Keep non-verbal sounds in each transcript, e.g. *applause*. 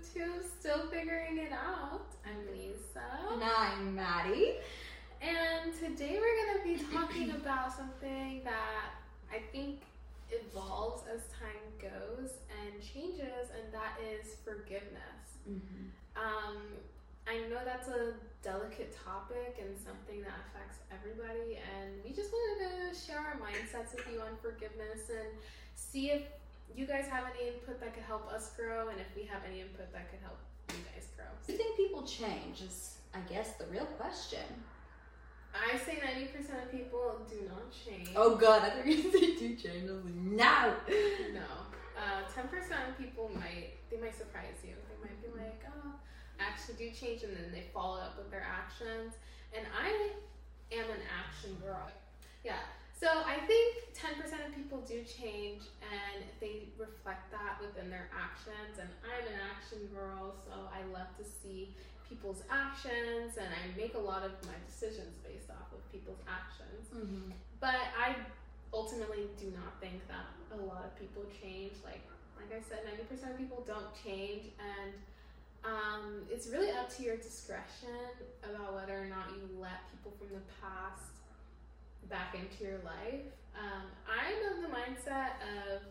to Still Figuring It Out. I'm Lisa. And I'm Maddie. And today we're going to be talking *laughs* about something that I think evolves as time goes and changes, and that is forgiveness. Mm-hmm. Um, I know that's a delicate topic and something that affects everybody, and we just wanted to share our mindsets with you on forgiveness and see if you guys have any input that could help us grow, and if we have any input that could help you guys grow. Do you think people change? Is I guess the real question. I say 90% of people do not change. Oh god, I think you *laughs* say do change. I was like, no. No. Uh, 10% of people might, they might surprise you. They might be like, oh, I actually do change, and then they follow up with their actions. And I am an action girl. Yeah. So I think 10% of people do change and reflect that within their actions. And I'm an action girl, so I love to see people's actions and I make a lot of my decisions based off of people's actions. Mm-hmm. But I ultimately do not think that a lot of people change. Like like I said, 90% of people don't change and um, it's really up to your discretion about whether or not you let people from the past back into your life. Um, I'm of the mindset of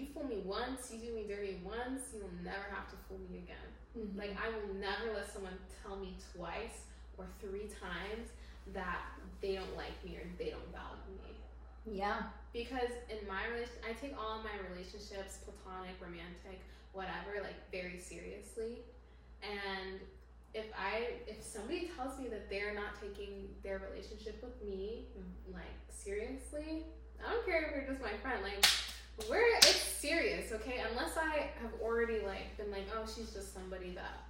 you fool me once, you do me dirty once, you will never have to fool me again. Mm-hmm. Like I will never let someone tell me twice or three times that they don't like me or they don't value me. yeah. Because in my relation, I take all of my relationships, platonic, romantic, whatever, like very seriously. And if I if somebody tells me that they're not taking their relationship with me like seriously, I don't care if you're just my friend. Like serious, okay? Unless I have already like been like, oh, she's just somebody that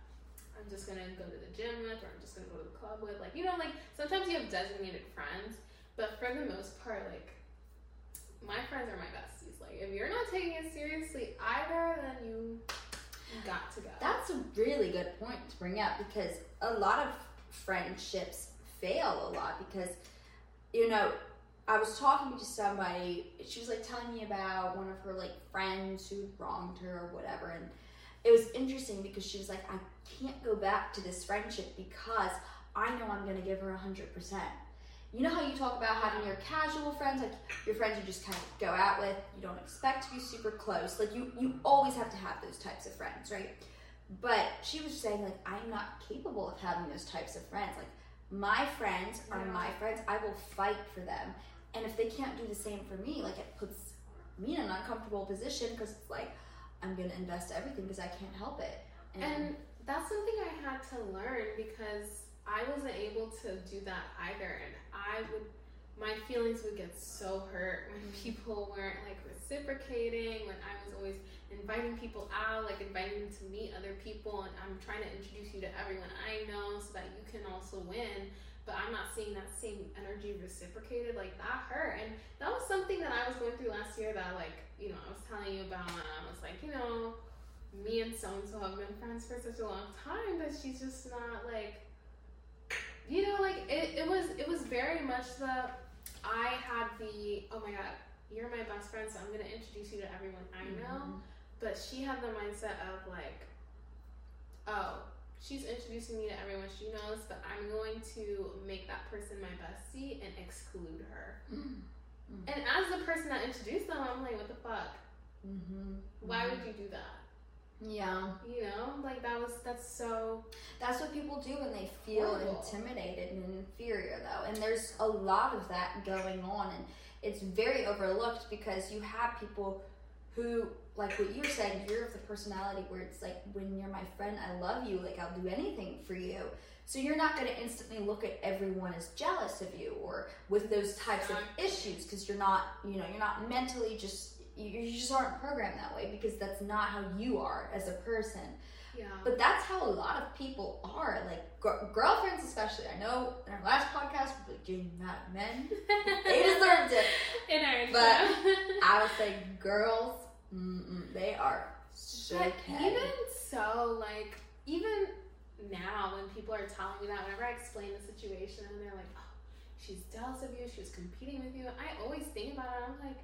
I'm just gonna go to the gym with, or I'm just gonna go to the club with. Like you know, like sometimes you have designated friends, but for the most part, like my friends are my besties. Like if you're not taking it seriously either, then you got to go. That's a really good point to bring up because a lot of friendships fail a lot because you know I was talking to somebody she was like telling me about one of her like friends who wronged her or whatever and it was interesting because she was like I can't go back to this friendship because I know I'm gonna give her a hundred percent. You know how you talk about having your casual friends like your friends you just kind of go out with you don't expect to be super close like you you always have to have those types of friends right? But she was saying like i'm not capable of having those types of friends like my friends are Yeah. my friends i will fight for them and if they can't do the same for me like it puts me in an uncomfortable position because it's like i'm gonna invest everything because i can't help it And that's something I had to learn because I wasn't able to do that either. And I would, my feelings would get so hurt when Mhm. people weren't like reciprocating, when I was always inviting people out, like inviting them to meet other people. And I'm trying to introduce you to everyone I know so that you can also win. But I'm not seeing that same energy reciprocated. Like that hurt. And that was something that I was going through last year that, like, you know, I was telling you about. And I was like, you know, me and so and so have been friends for such a long time that she's just not like you know like it, it was it was very much the i had the oh my god you're my best friend so i'm going to introduce you to everyone i know Mhm. but she had the mindset of like oh she's introducing me to everyone she knows but i'm going to make that person my bestie and exclude her Mhm. and as the person that introduced them i'm like what the fuck Mhm. why would you do that yeah you know like that was that's so That's what people do when they feel Horrible. intimidated and inferior, though. And there's a lot of that going on, and it's very overlooked because you have people who, like what you're saying, you're of the personality where it's like, when you're my friend, I love you, like I'll do anything for you. So you're not going to instantly look at everyone as jealous of you or with those types of issues because you're not, you know, you're not mentally just. You you just aren't programmed that way because that's not how you are as a person. Yeah But that's how a lot of people are. Like gr- girlfriends, especially. I know in our last podcast we were getting mad at men. They deserved it. *laughs* in our But-. *laughs* I would say girls, they are so But even so, like even now when people are telling me that, whenever I explain the situation and they're like, "Oh, she's jealous of you, she was competing with you," I always think about it. I'm like,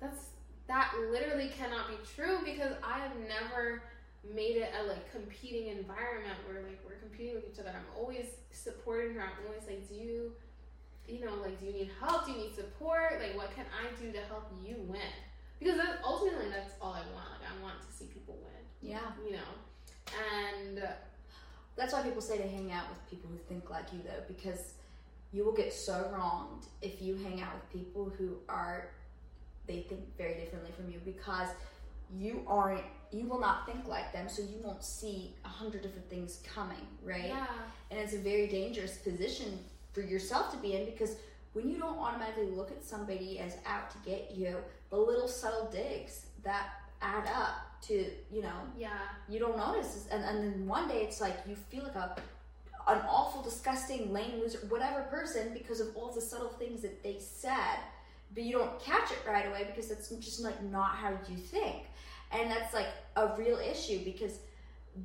that's that literally cannot be true because I have never made it a like competing environment where like we're competing with each other. I'm always supporting her. I'm always like, do you, you know, like, do you need help? Do you need support? Like, what can I do to help you win? Because that, ultimately, that's all I want. Like, I want to see people win. Yeah. You know, and uh, That's why people say to hang out with people who think like you, though, because you will get so wronged if you hang out with people who are they think very differently from you because you aren't you will not think like them so you won't see a hundred different things coming right? Yeah, and it's a very dangerous position for yourself to be in because when you don't automatically look at somebody as out to get you the little subtle digs that add up to you know yeah, you don't notice. And, and then one day it's like you feel like a an awful disgusting lame loser whatever person because of all the subtle things that they said but you don't catch it right away because that's just like not how you think. And that's like a real issue because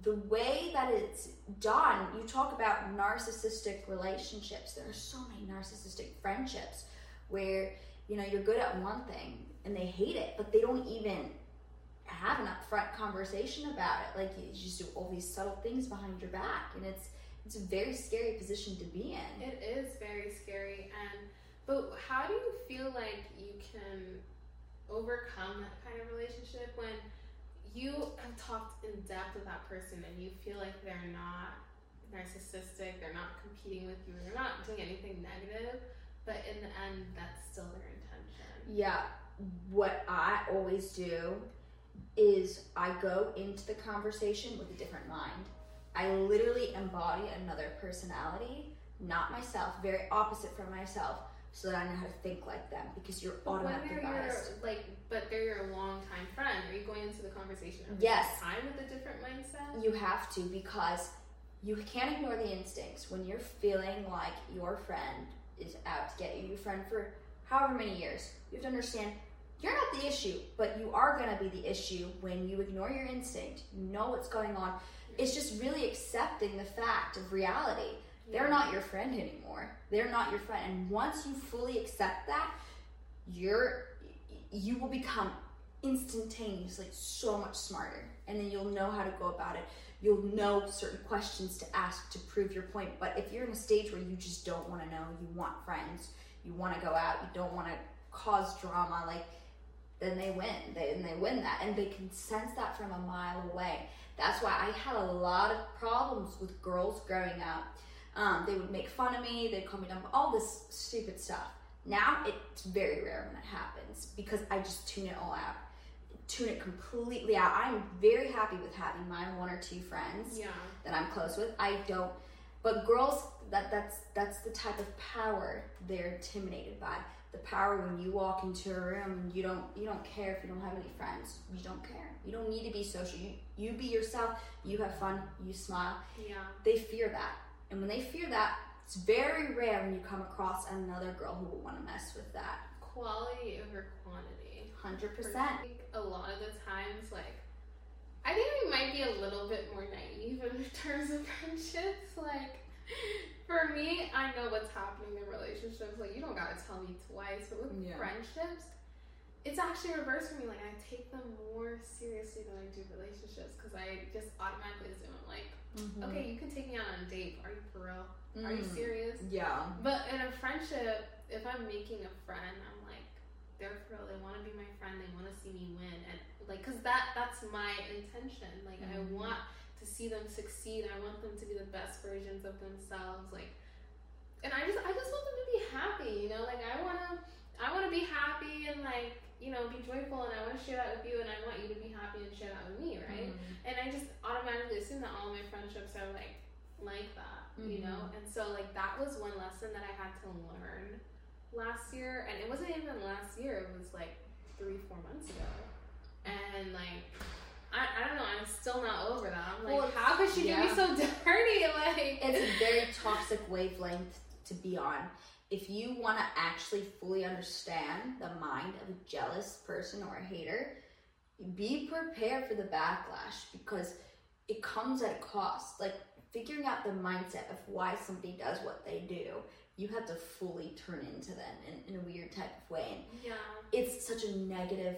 the way that it's done you talk about narcissistic relationships. There are so many narcissistic friendships where you know you're good at one thing and they hate it but they don't even have an upfront conversation about it. Like you just do all these subtle things behind your back and it's it's a very scary position to be in. It is very scary. And but how do you feel like you can overcome that kind of relationship when you have talked in depth with that person and you feel like they're not narcissistic, they're not competing with you, they're not doing anything negative, but in the end, that's still their intention. Yeah, what I always do is I go into the conversation with a different mind. I literally embody another personality, not myself, very opposite from myself, so that I know how to think like them because you're But automatically your biased. like, but they're your longtime friend, are you going into the conversation every Yes. time with a different mindset? You have to because you can't ignore the instincts when you're feeling like your friend is out to get you, your friend for however many years. You have to understand you're not the issue, but you are going to be the issue when you ignore your instinct. You know what's going on. It's just really accepting the fact of reality. They're not your friend anymore. They're not your friend. And once you fully accept that, you're you will become instantaneously so much smarter. And then you'll know how to go about it. You'll know certain questions to ask to prove your point. But if you're in a stage where you just don't want to know, you want friends, you want to go out, you don't want to cause drama, like then they win. They and they win that. And they can sense that from a mile away. That's why I had a lot of problems with girls growing up. Um, they would make fun of me, they'd call me dumb, all this stupid stuff. Now it's very rare when it happens because I just tune it all out. Tune it completely out. I'm very happy with having my one or two friends Yeah. that I'm close with. I don't but girls that that's that's the type of power they're intimidated by. The power when you walk into a room and you don't you don't care if you don't have any friends. You don't care. You don't need to be social. You you be yourself, you have fun, you smile. Yeah. They fear that. And when they fear that, it's very rare when you come across another girl who will want to mess with that. Quality over quantity. 100%. I think a lot of the times, like, I think we might be a little bit more naive in *laughs* terms of friendships. Like, for me, I know what's happening in relationships. Like, you don't gotta tell me twice. But with Yeah. friendships, it's actually reversed for me. Like, I take them more seriously than I do relationships because I just automatically assume, I'm like, Mm-hmm. okay, you can take me out on a date. Are you for real? Are you Mm. serious? Yeah. But in a friendship, if I'm making a friend, I'm like, they're for real. They want to be my friend. They want to see me win, and like, cause that that's my intention. Like, I Mhm. want to see them succeed. I want them to be the best versions of themselves. Like, and I just I just want them to be happy. You know, like I wanna I wanna be happy and like you know be joyful, and I want to share that with you, and I want you to be happy and share that with me, right? Mhm. and I just automatically assume that all my friendships are like like that, you know. And so like that was one lesson that I had to learn last year, and it wasn't even last year; it was like three, four months ago. And like, I, I don't know, I'm still not over that. I'm like, Well, how could she do me so *laughs* dirty? Like, it's a very toxic wavelength to be on. If you want to actually fully understand the mind of a jealous person or a hater, be prepared for the backlash because it comes at a cost. Like figuring out the mindset of why somebody does what they do, you have to fully turn into them in, in a weird type of way. And yeah, it's such a negative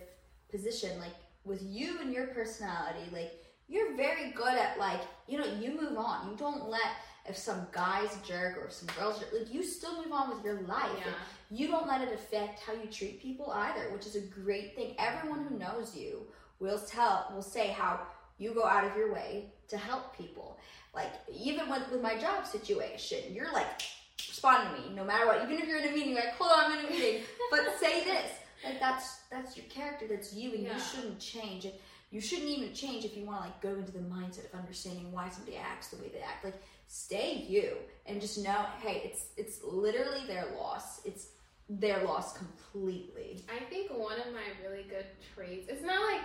position. Like with you and your personality, like you're very good at like, you know, you move on. You don't let if some guy's a jerk or if some girl's jerk, like you still move on with your life. Yeah. You don't let it affect how you treat people either, which is a great thing. Everyone who knows you will tell will say how you go out of your way to help people. Like even with, with my job situation, you're like respond to me no matter what. Even if you're in a meeting, like hold on, I'm in a meeting, but *laughs* say this. Like that's that's your character, that's you, and Yeah. you shouldn't change it. You shouldn't even change if you want to like go into the mindset of understanding why somebody acts the way they act. Like stay you and just know, hey, it's it's literally their loss. It's their loss completely. I think one of my really good traits. It's not like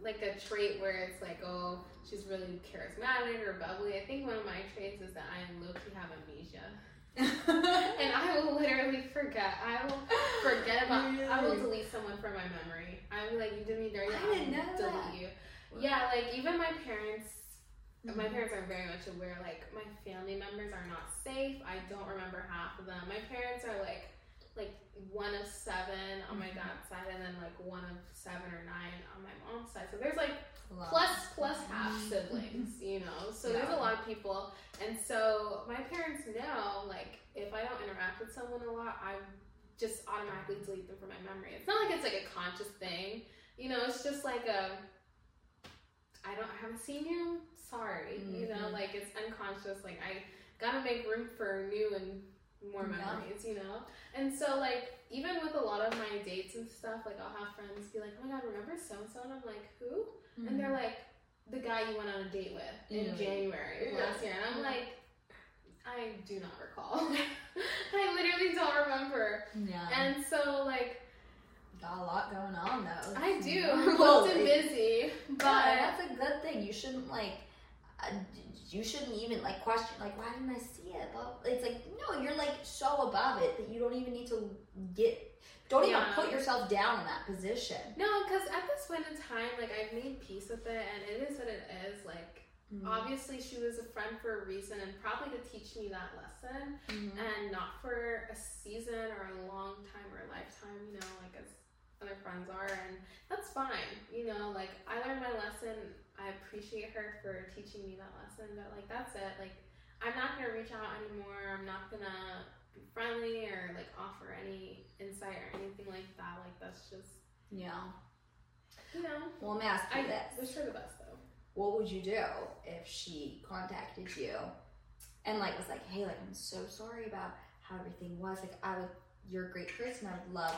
like a trait where it's like, oh, she's really charismatic or bubbly. I think one of my traits is that I low key have amnesia, *laughs* and I will literally forget. I will forget about. I will delete someone from my memory. I'm like, you did me dirty. I didn't know delete that. you. Yeah, like even my parents. Mm-hmm. My parents are very much aware. Like my family members are not safe. I don't remember half of them. My parents are like like one of seven on my Mhm. dad's side, and then like one of seven or nine on my mom's side. So there's like plus plus half siblings, you know. So there's a lot of people, and so my parents know like if I don't interact with someone a lot, I just automatically delete them from my memory. It's not like it's like a conscious thing, you know. It's just like a I don't I haven't seen you. Sorry, you know. Mhm. Like it's unconscious. Like I gotta make room for new and more Yeah. memories, you know. And so like even with a lot of my dates and stuff, like I'll have friends be like, "Oh my god, remember so and so?" And I'm like, "Who?" And they're like, "The guy you went on a date with in January Yeah. last year." And I'm like, "I do not recall. *laughs* I literally don't remember." yeah. And so like Got a lot going on though. I do, *laughs* Yeah. Booked and busy, but Yeah, that's a good thing. You shouldn't like, uh, you shouldn't even like question like, why didn't I see it? But it's like no, you're like so above it that you don't even need to get, don't even put yourself down in that position. no, because at this point in time, like I've made peace with it, and it is what it is. Like obviously, she was a friend for a reason, and probably to teach me that lesson. Mhm. and not for a season or a long time or a lifetime, you know, like as other friends are, and that's fine, you know, like I learned my lesson. I appreciate her for teaching me that lesson, but like that's it. Like I'm not gonna reach out anymore. I'm not gonna be friendly or like offer any insight or anything like that. Like that's just, Yeah. you know, Well, let me ask you I this. wish her the best though. what would you do if she contacted you and like was like, hey, like I'm so sorry about how everything was. Like I would, you're a great person. I would love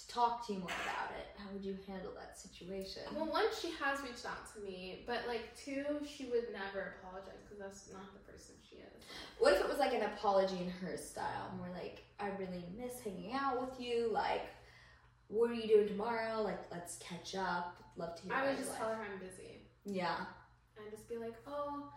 to talk to you more about it. How would you handle that situation? Well, one, she has reached out to me, but like two, she would never apologize because that's not the person she is. What if it was like an apology in her style, more like I really miss hanging out with you. Like, what are you doing tomorrow? Like, let's catch up. Love to hear. I would just tell her I'm busy. Yeah. and just be like, oh,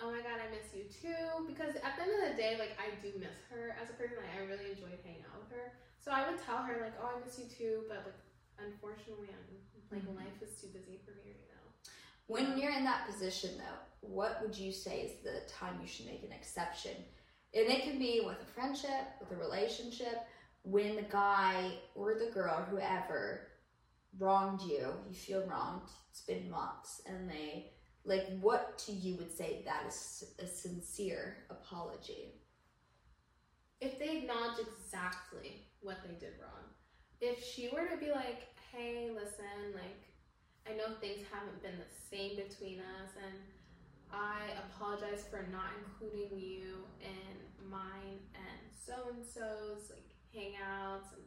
oh my god, I miss you too. Because at the end of the day, like I do miss her as a person. Like I really enjoyed hanging out with her. So I would tell her like, oh, I miss you too. But like, unfortunately, I'm like Mhm. life is too busy for me right now. When you're in that position, though, what would you say is the time you should make an exception? And it can be with a friendship, with a relationship, when the guy or the girl, whoever, wronged you, you feel wronged, it's been months, and they, like, what to you would say that is a sincere apology? If they acknowledge exactly what they did wrong, if she were to be like, hey, listen, like I know things haven't been the same between us, and I apologize for not including you in mine and so and so's like hangouts and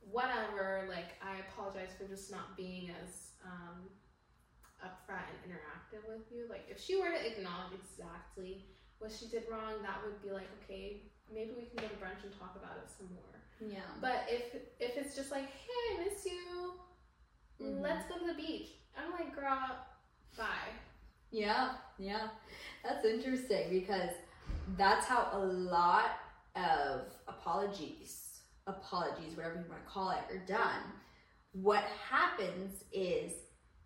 whatever. Like, I apologize for just not being as um, upfront and interactive with you. Like, if she were to acknowledge exactly what she did wrong, that would be like, okay, maybe we can go to brunch and talk about it some more. Yeah. But if if it's just like, hey, I miss you, Mhm. let's go to the beach. I'm like, girl, bye. Yeah, yeah. That's interesting because that's how a lot of apologies, apologies, whatever you want to call it, are done. What happens is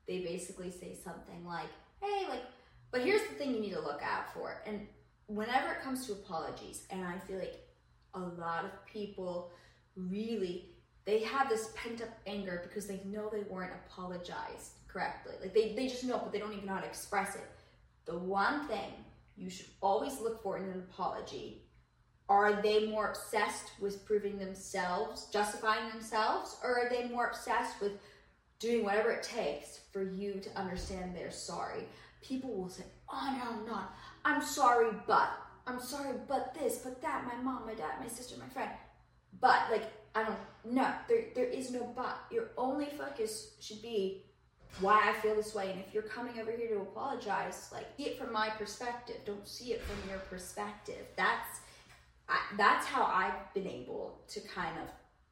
they basically say something like, hey, like, but here's the thing you need to look out for. And whenever it comes to apologies, and I feel like a lot of people really they have this pent up anger because they know they weren't apologized correctly. Like they, they just know, but they don't even know how to express it. The one thing you should always look for in an apology are they more obsessed with proving themselves, justifying themselves, or are they more obsessed with doing whatever it takes for you to understand they're sorry? People will say, Oh, no, I'm not. I'm sorry, but. I'm sorry, but this, but that. My mom, my dad, my sister, my friend. But, like, I don't. No, there, there is no but. Your only focus should be why I feel this way. And if you're coming over here to apologize, like, see it from my perspective. Don't see it from your perspective. That's I, that's how I've been able to kind of,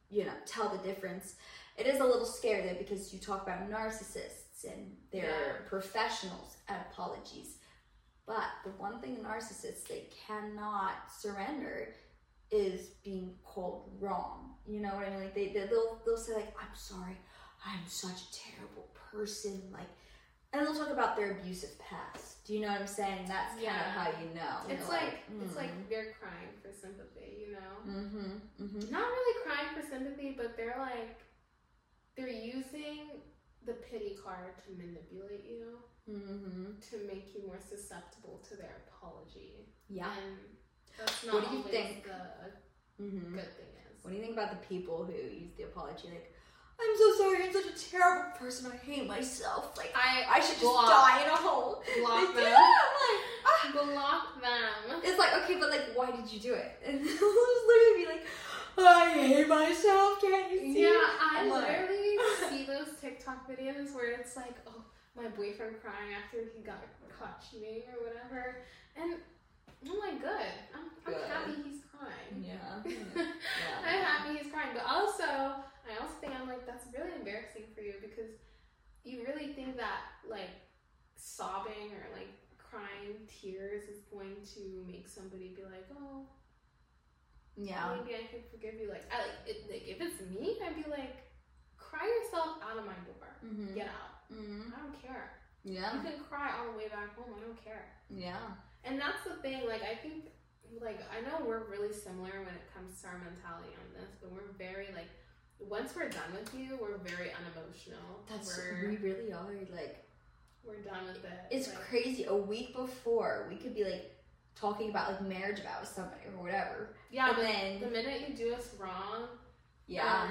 you know, tell the difference. It is a little scary though because you talk about narcissists and they're Yeah. professionals at apologies. But the one thing narcissists they cannot surrender is being called wrong. You know what I mean? Like they, they they'll they'll say like I'm sorry, I'm such a terrible person. Like, and they'll talk about their abusive past. Do you know what I'm saying? That's kind Yeah. of how you know. It's like, it's "Mm." like they're crying for sympathy, you know. Mm-hmm. Mm-hmm. Not really crying for sympathy, but they're like they're using the pity card to manipulate you Mm-hmm. to make you more susceptible to their apology. Yeah. And that's not What do you think? the Mm-hmm. good thing is. What do you think about the people who use the apology like, I'm so sorry, I'm such a terrible person, I hate myself. Like, I I should just die in a hole. block *laughs* Like, them. yeah, like, ah. Block them. It's like, okay, but like, why did you do it? *laughs* And they'll just literally be like, I hate myself, can't you see? Yeah, I I'm like- literally *laughs* see those TikTok videos where it's like, oh, my boyfriend crying after he got caught cheating or whatever, and I'm like, good. I'm, I'm Good. happy he's crying. *laughs* Yeah. I'm happy he's crying, but also, I also think I'm like, that's really embarrassing for you because you really think that like sobbing or like crying tears is going to make somebody be like, oh, Yeah. maybe I could forgive you. Like, I like, it, like if it's me, I'd be like, cry yourself out of my door. Mm-hmm. Get out. Mm-hmm. I don't care. Yeah. You can cry all the way back home. I don't care. Yeah. And that's the thing. Like, I think, like, I know we're really similar when it comes to our mentality on this, but we're very like, once we're done with you, we're very unemotional. That's we're we really are like we're done with it. it's like, crazy. A week before we could be like talking about like marriage vows somebody or whatever. yeah. and But then the minute you do us wrong, yeah.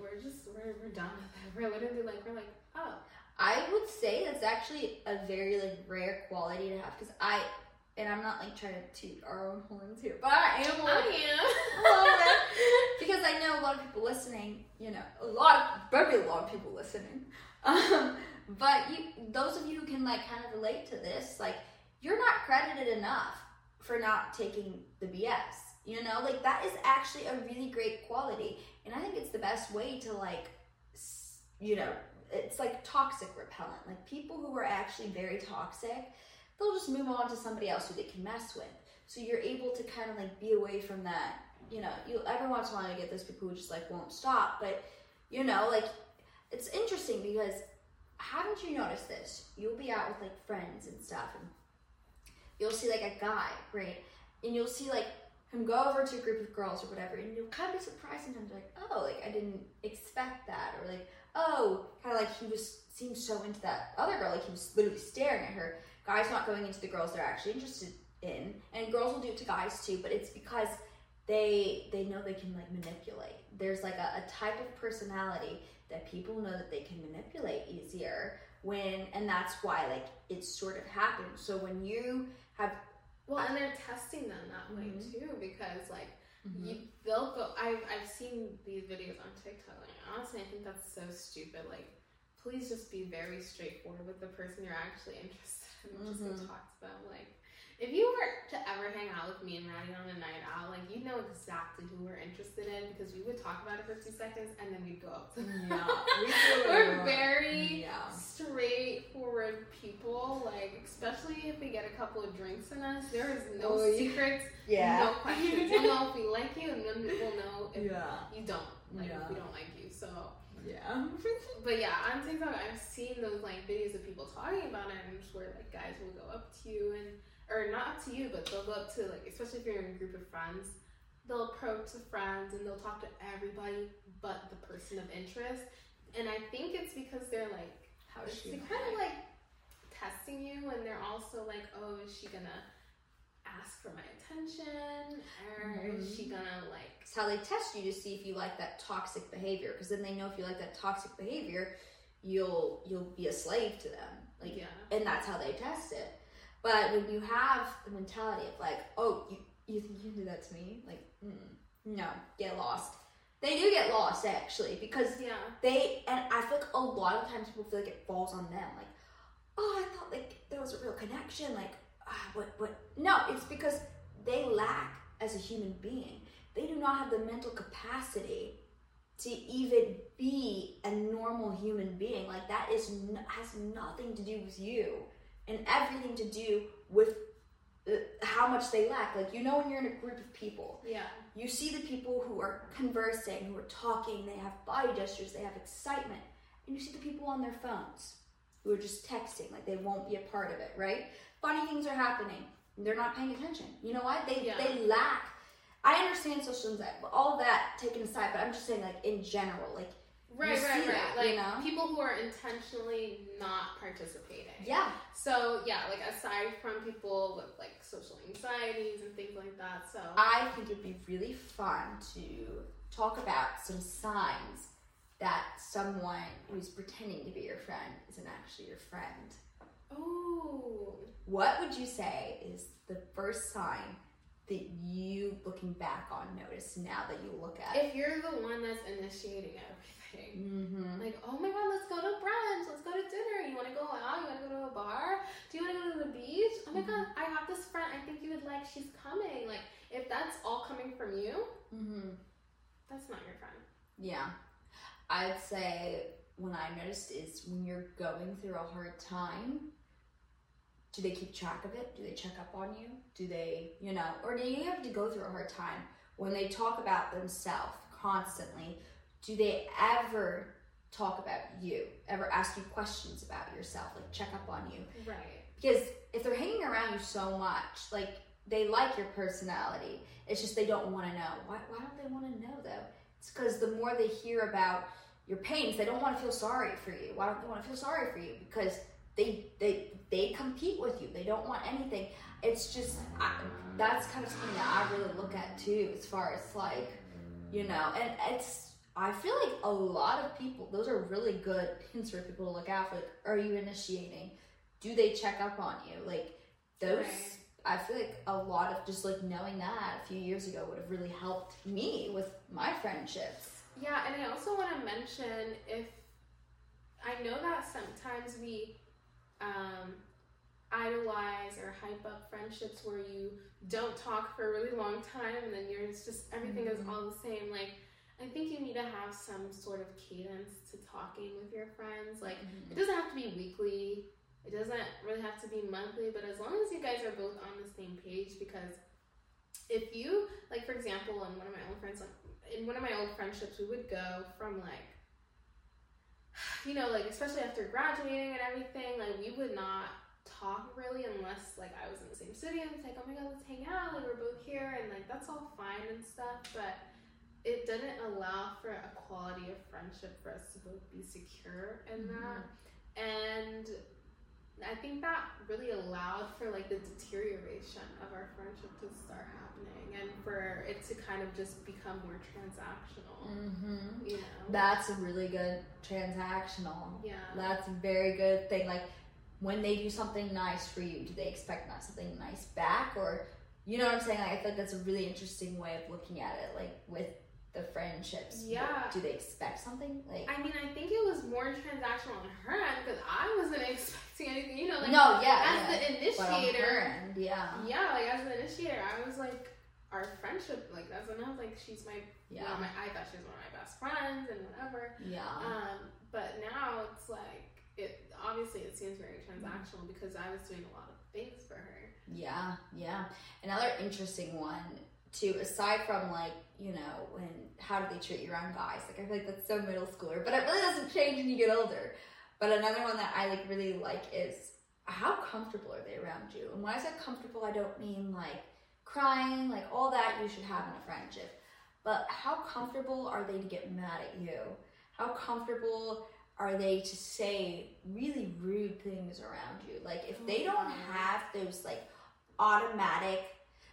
We're just we're, we're done with it. *laughs* We're literally like we're like oh I would say that's actually a very like rare quality to have because I and I'm not like trying to toot our own horns here, but I am little, I *laughs* *laughs* because I know a lot of people listening. You know, a lot of probably a lot of people listening. Um, but you, those of you who can like kind of relate to this, like you're not credited enough for not taking the BS. You know, like that is actually a really great quality, and I think it's the best way to like, you know, it's like toxic repellent. Like people who are actually very toxic, they'll just move on to somebody else who they can mess with. So you're able to kind of like be away from that. You know, you every once in a while you get those people who just like won't stop, but you know, like it's interesting because haven't you noticed this? You'll be out with like friends and stuff, and you'll see like a guy, right? And you'll see like him go over to a group of girls or whatever, and you'll kind of be surprised sometimes, like, oh, like I didn't expect that, or like, oh, kind of like he was seemed so into that other girl, like he was literally staring at her. Guys not going into the girls they're actually interested in, and girls will do it to guys too, but it's because they they know they can like manipulate. There's like a, a type of personality that people know that they can manipulate easier when and that's why like it sort of happens. So when you have well, and they're testing them that way Mhm. too because like you they'll go. I've I've seen these videos on TikTok. Like honestly, I think that's so stupid. Like, please just be very straightforward with the person you're actually *laughs* interested in. Just Mhm. go talk to them. Like, if you were to ever hang out with me and Maddie on a night out, like you know exactly who we're interested in because we would talk about it for two seconds and then we'd go up to them. Yeah, we *laughs* we're very yeah. straightforward people. Like, especially if we get a couple of drinks in us, there is no Oh, secrets. Yeah. No questions. We'll know *laughs* if we like you, and then we'll know if Yeah. you don't. Like Yeah. if we don't like you. So, Yeah. but yeah, on TikTok, I've seen those like videos of people talking about it, and just where like guys will go up to you and or not up to you, but they'll go up to like especially if you're in a group of friends, they'll approach the friends and they'll talk to everybody but the person of interest. And I think it's because they're like, How is she? they're kind of like testing you, and they're also like, oh, is she gonna ask for my attention, or is she mm-hmm. gonna like? It's how they test you to see if you like that toxic behavior. Because then they know if you like that toxic behavior, you'll you'll be a slave to them. Like, yeah, and that's how they test it. But when you have the mentality of like, oh, you you think you can do that to me? Like, mm, no, get lost. They do get lost actually because yeah, they and I feel like a lot of times people feel like it falls on them. Like, oh, I thought like there was a real connection. Like, ah, what, what? No, it's because they lack as a human being. They do not have the mental capacity to even be a normal human being. Like that is n- has nothing to do with you, and everything to do with uh, how much they lack. Like you know, when you're in a group of people, yeah, you see the people who are conversing, who are talking, they have body gestures, they have excitement. And you see the people on their phones who are just texting, like they won't be a part of it, right? Funny things are happening. They're not paying attention. You know what? They Yeah. they lack. I understand social anxiety, but all that taken aside, but I'm just saying like in general, like right, see right, right. that, like you know? people who are intentionally not participating. yeah. So yeah, like aside from people with like social anxieties and things like that, so I think it'd be really fun to talk about some signs that someone who's pretending to be your friend isn't actually your friend. oh, What would you say is the first sign that you, looking back on, notice now that you look at? if you're the one that's initiating everything. Mm-hmm. Like, oh my god, let's go to brunch, let's go to dinner. You want to go out? You want to go to a bar? Do you want to go to the beach? Oh my Mhm. god, I have this friend. I think you would like. She's coming. Like, if that's all coming from you, Mm-hmm. that's not your friend. Yeah. I'd say when I noticed is when you're going through a hard time, do they keep track of it? Do they check up on you? Do they, you know, or do you have to go through a hard time when they talk about themselves constantly? Do they ever talk about you? Ever ask you questions about yourself? Like check up on you? Right. Because if they're hanging around you so much, like they like your personality. It's just they don't want to know. Why, why don't they want to know though? It's because the more they hear about your pains, they don't want to feel sorry for you. Why don't they want to feel sorry for you? Because they they they compete with you. They don't want anything. It's just I, that's kind of something that I really look at too, as far as like you know, and it's. I feel like a lot of people, those are really good hints for people to look out for. Like, are you initiating? Do they check up on you? Like, those Right. I feel like a lot of just like knowing that a few years ago would have really helped me with my friendships. Yeah, and I also want to mention if I know that sometimes we um, idolize or hype up friendships where you don't talk for a really long time and then you're it's just everything is Mhm. all the same. Like, I think you need to have some sort of cadence to talking with your friends. Like, it doesn't have to be weekly. It doesn't really have to be monthly, but as long as you guys are both on the same page, because if you, like, for example, in one of my old friends, like in one of my old friendships, we would go from like, you know, like especially after graduating and everything, like we would not talk really unless like I was in the same city and it's like, oh my god, let's hang out, like we're both here, and like that's all fine and stuff, but it didn't allow for a quality of friendship for us to both be secure in mm-hmm. that, and I think that really allowed for like the deterioration of our friendship to start happening and for it to kind of just become more transactional. Mm-hmm. You know? That's a really good transactional. yeah. That's a very good thing. Like when they do something nice for you, do they expect not something nice back, or you know what I'm saying? Like I think that's a really interesting way of looking at it. Like with the friendships, Yeah. do they expect something? Like I mean, I think it was more transactional on her end because I wasn't *laughs* expecting anything. You know, like no, yeah, as yeah. the But on her initiator, end, yeah, yeah, like as the initiator, I was like, our friendship, like that's enough like, she's my, yeah, of my, I thought she was one of my best friends and whatever. yeah. Um, but now it's like it obviously it seems very transactional because I was doing a lot of things for her. Yeah, yeah. Another interesting one too, aside from like, you know, when how do they treat your own guys? Like I feel like that's so middle schooler, but it really doesn't change when you get older. But another one that I like really like is how comfortable are they around you? And when I say comfortable, I don't mean like crying, like all that you should have in a friendship. But how comfortable are they to get mad at you? How comfortable are they to say really rude things around you? Like if they don't mm-hmm. have those like automatic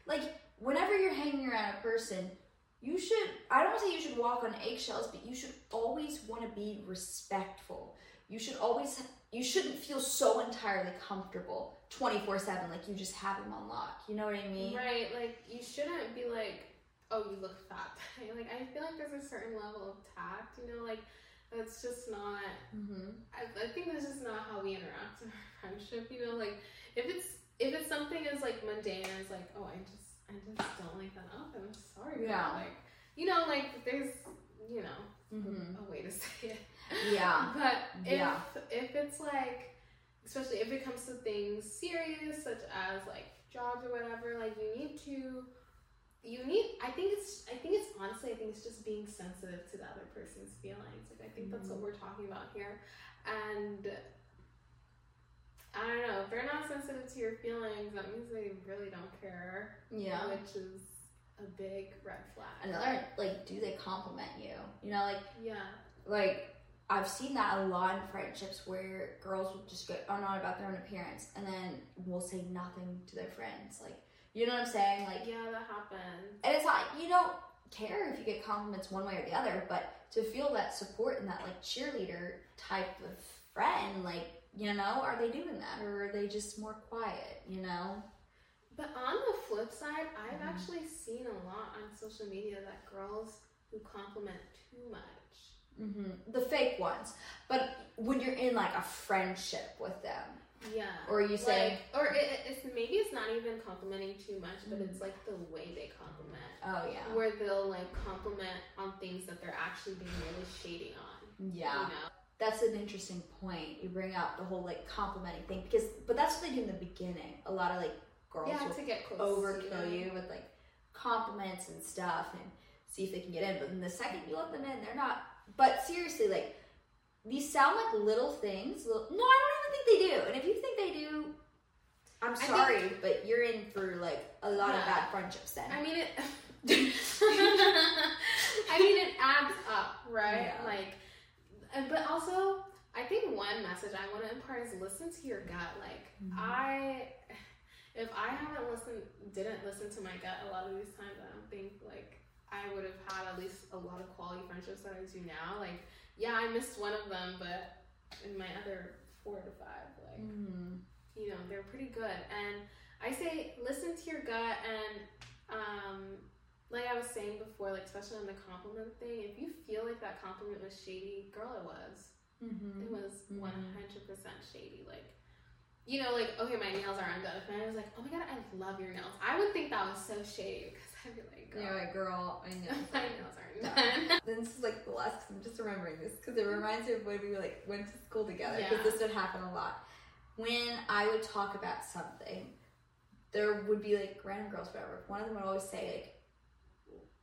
like whenever you're hanging around a person, you should I don't say you should walk on eggshells, but you should always want to be respectful. You should always you shouldn't feel so entirely comfortable 24/7 like you just have them on lock. You know what I mean? Right, like you shouldn't be like, oh, you look fat. *laughs* like I feel like there's a certain level of tact, you know, like that's just not. Mhm. I, I think that's just not how we interact in our *laughs* friendship. You know, like if it's if it's something as like mundane as like, oh, I just I just don't like that outfit. I'm sorry. Yeah. Like you know, like there's you know Mhm. a way to *laughs* say it. Yeah. But if Yeah. if it's like, especially if it comes to things serious such as like jobs or whatever, like you need to, you need. I think it's. I think it's honestly. I think it's just being sensitive to the other person's feelings. Like I think that's what we're talking about here, and. I don't know. If they're not sensitive to your feelings, that means they really don't care. Yeah. Which is a big red flag. Another like do they compliment you? You know like Yeah. like I've seen that a lot in friendships where girls will just get on about their own appearance and then will say nothing to their friends. Like, you know what I'm saying? Like, Yeah, that happens. and it's like you don't care if you get compliments one way or the other, but to feel that support and that like cheerleader type of friend, like, you know, are they doing that or are they just more quiet? You know? But on the flip side, I've Mhm. actually seen a lot on social media that girls who compliment too much. hmm The fake ones, but when you're in like a friendship with them, Yeah. or you say, like, or it, it's maybe it's not even complimenting too much, but Mhm. it's like the way they compliment, oh yeah, where they'll like compliment on things that they're actually being really shady on. yeah. You know. That's an interesting point. You bring up the whole like complimenting thing because, but that's what they do in the beginning. A lot of like girls Yeah, will to get close. overkill to you with like compliments and stuff and see if they can get in. But then the second you let them in, they're not. But seriously, like these sound like little things. Little, no, I don't even think they do. And if you think they do, I'm think- sorry, but you're in for like a lot of bad friendships then. I mean it. *laughs* *laughs* I mean it adds up, right? Yeah. Like, and- but also I think one message I want to impart is listen to your gut. Like Mhm. I, if I haven't listened, didn't listen to my gut a lot of these times, I don't think like I would have had at least a lot of quality friendships that I do now. Like, yeah, I missed one of them, but in my other four to five, like Mhm. you know they're pretty good and i say listen to your gut and um like i was saying before like especially on the compliment thing if you feel like that compliment was shady girl it was Mhm. it was Mhm. 100% shady like you know like okay my nails are undone if I was like oh my god i love your nails i would think that was so shady because i'd be like girl You're like, girl, I know. *laughs* my nails aren't done *laughs* Then this is like the last. I'm just remembering this because it reminds me of when we like went to school together. Because Yeah. this would happen a lot. When I would talk about something, there would be like random girls, whatever. One of them would always say like,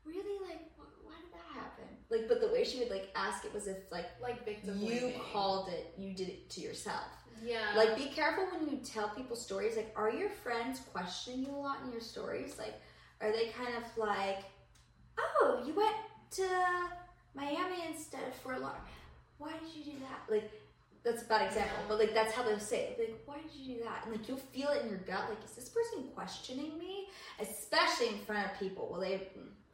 "Really, like, wh- why did that happen?" Like, but the way she would like ask it was if like like victim you blaming. called it, you did it to yourself. yeah Like, be careful when you tell people stories. Like, are your friends questioning you a lot in your stories? Like, are they kind of like, oh, you went to Miami instead for a lot. Why did you do that? Like, that's a bad example, but like that's how they'll say it. Like, why did you do that? And like you'll feel it in your gut. Like, is this person questioning me? Especially in front of people. Well, they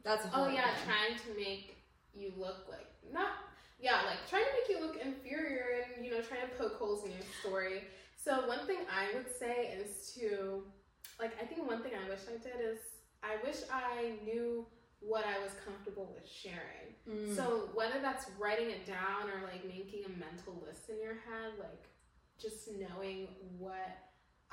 that's Oh yeah, thing. trying to make you look like not yeah, like trying to make you look inferior and you know trying to poke holes in your story. So one thing I would say is to like I think one thing I wish I did is I wish I knew what I was comfortable with sharing. Mm. So whether that's writing it down or like making a mental list in your head, like just knowing what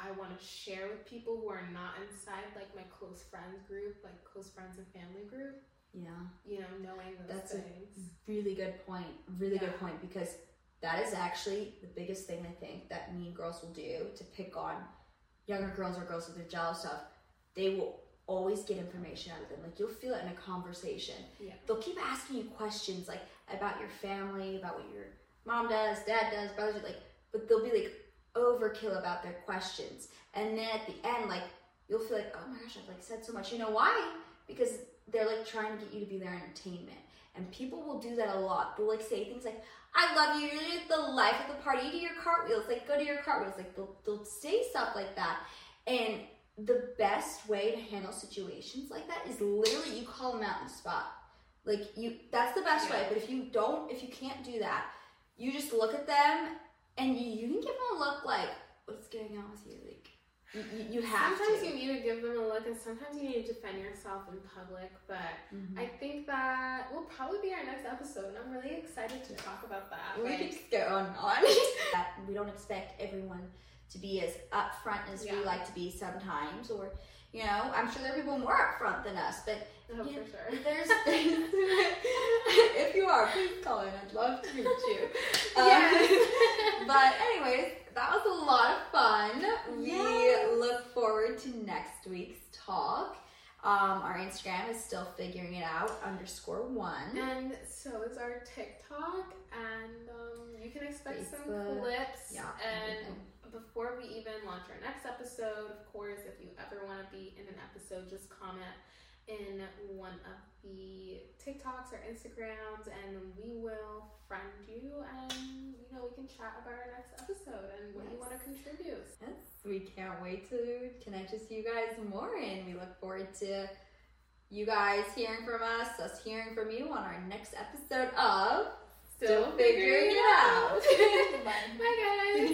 I want to share with people who are not inside like my close friends group, like close friends and family group, yeah. you know, knowing those That's a- things. Really good point. Really good point because that is actually the biggest thing I think that mean girls will do to pick on younger girls or girls that they're jealous of. They will always get information out of them. Like you'll feel it in a conversation. Yeah. They'll keep asking you questions like about your family, about what your mom does, dad does, brothers do, like but they'll be like overkill about their questions. And then at the end, like you'll feel like, oh my gosh, I've like said so much. You know why? Because they're like trying to get you to be their entertainment. And people will do that a lot. They'll like say things like, I love you, you're the life of the party, you do your cartwheels, like go to your cartwheels. Like they'll, they'll say stuff like that. And the best way to handle situations like that is literally you call them out on the spot. Like you that's the best Yeah. way. But if you don't, if you can't do that, you just look at them and you, you can give them a look like, what's going on with you? Like you, you, you have sometimes to. you need to give them a look, and sometimes you need to defend yourself in public. But Mhm. I think that will probably be our next episode, and I'm really excited to talk about that. we Like, could just go on on. *laughs* We don't expect everyone to be as upfront as Yeah. we like to be sometimes, or you know, I'm sure there are people more upfront than us, but oh, Yeah. for sure. there's things. *laughs* *laughs* if you are, please call in. I'd love to meet you. Um, Yes. But anyways, that was a lot of fun. We look forward to next week's talk. Um, our Instagram is still figuring it out. Underscore one. And so is our TikTok, and um, you can expect some clips. Yeah, and everything. before we even launch our next episode, of course, if you ever want to be in an episode, just comment in one of the TikToks or Instagrams, and we will friend you, and you know we can chat about our next episode and what you want to contribute. Yes, we can't wait to connect with you guys more, and we look forward to you guys hearing from us, us hearing from you on our next episode of Still figuring it out. *laughs* *laughs* Bye, guys.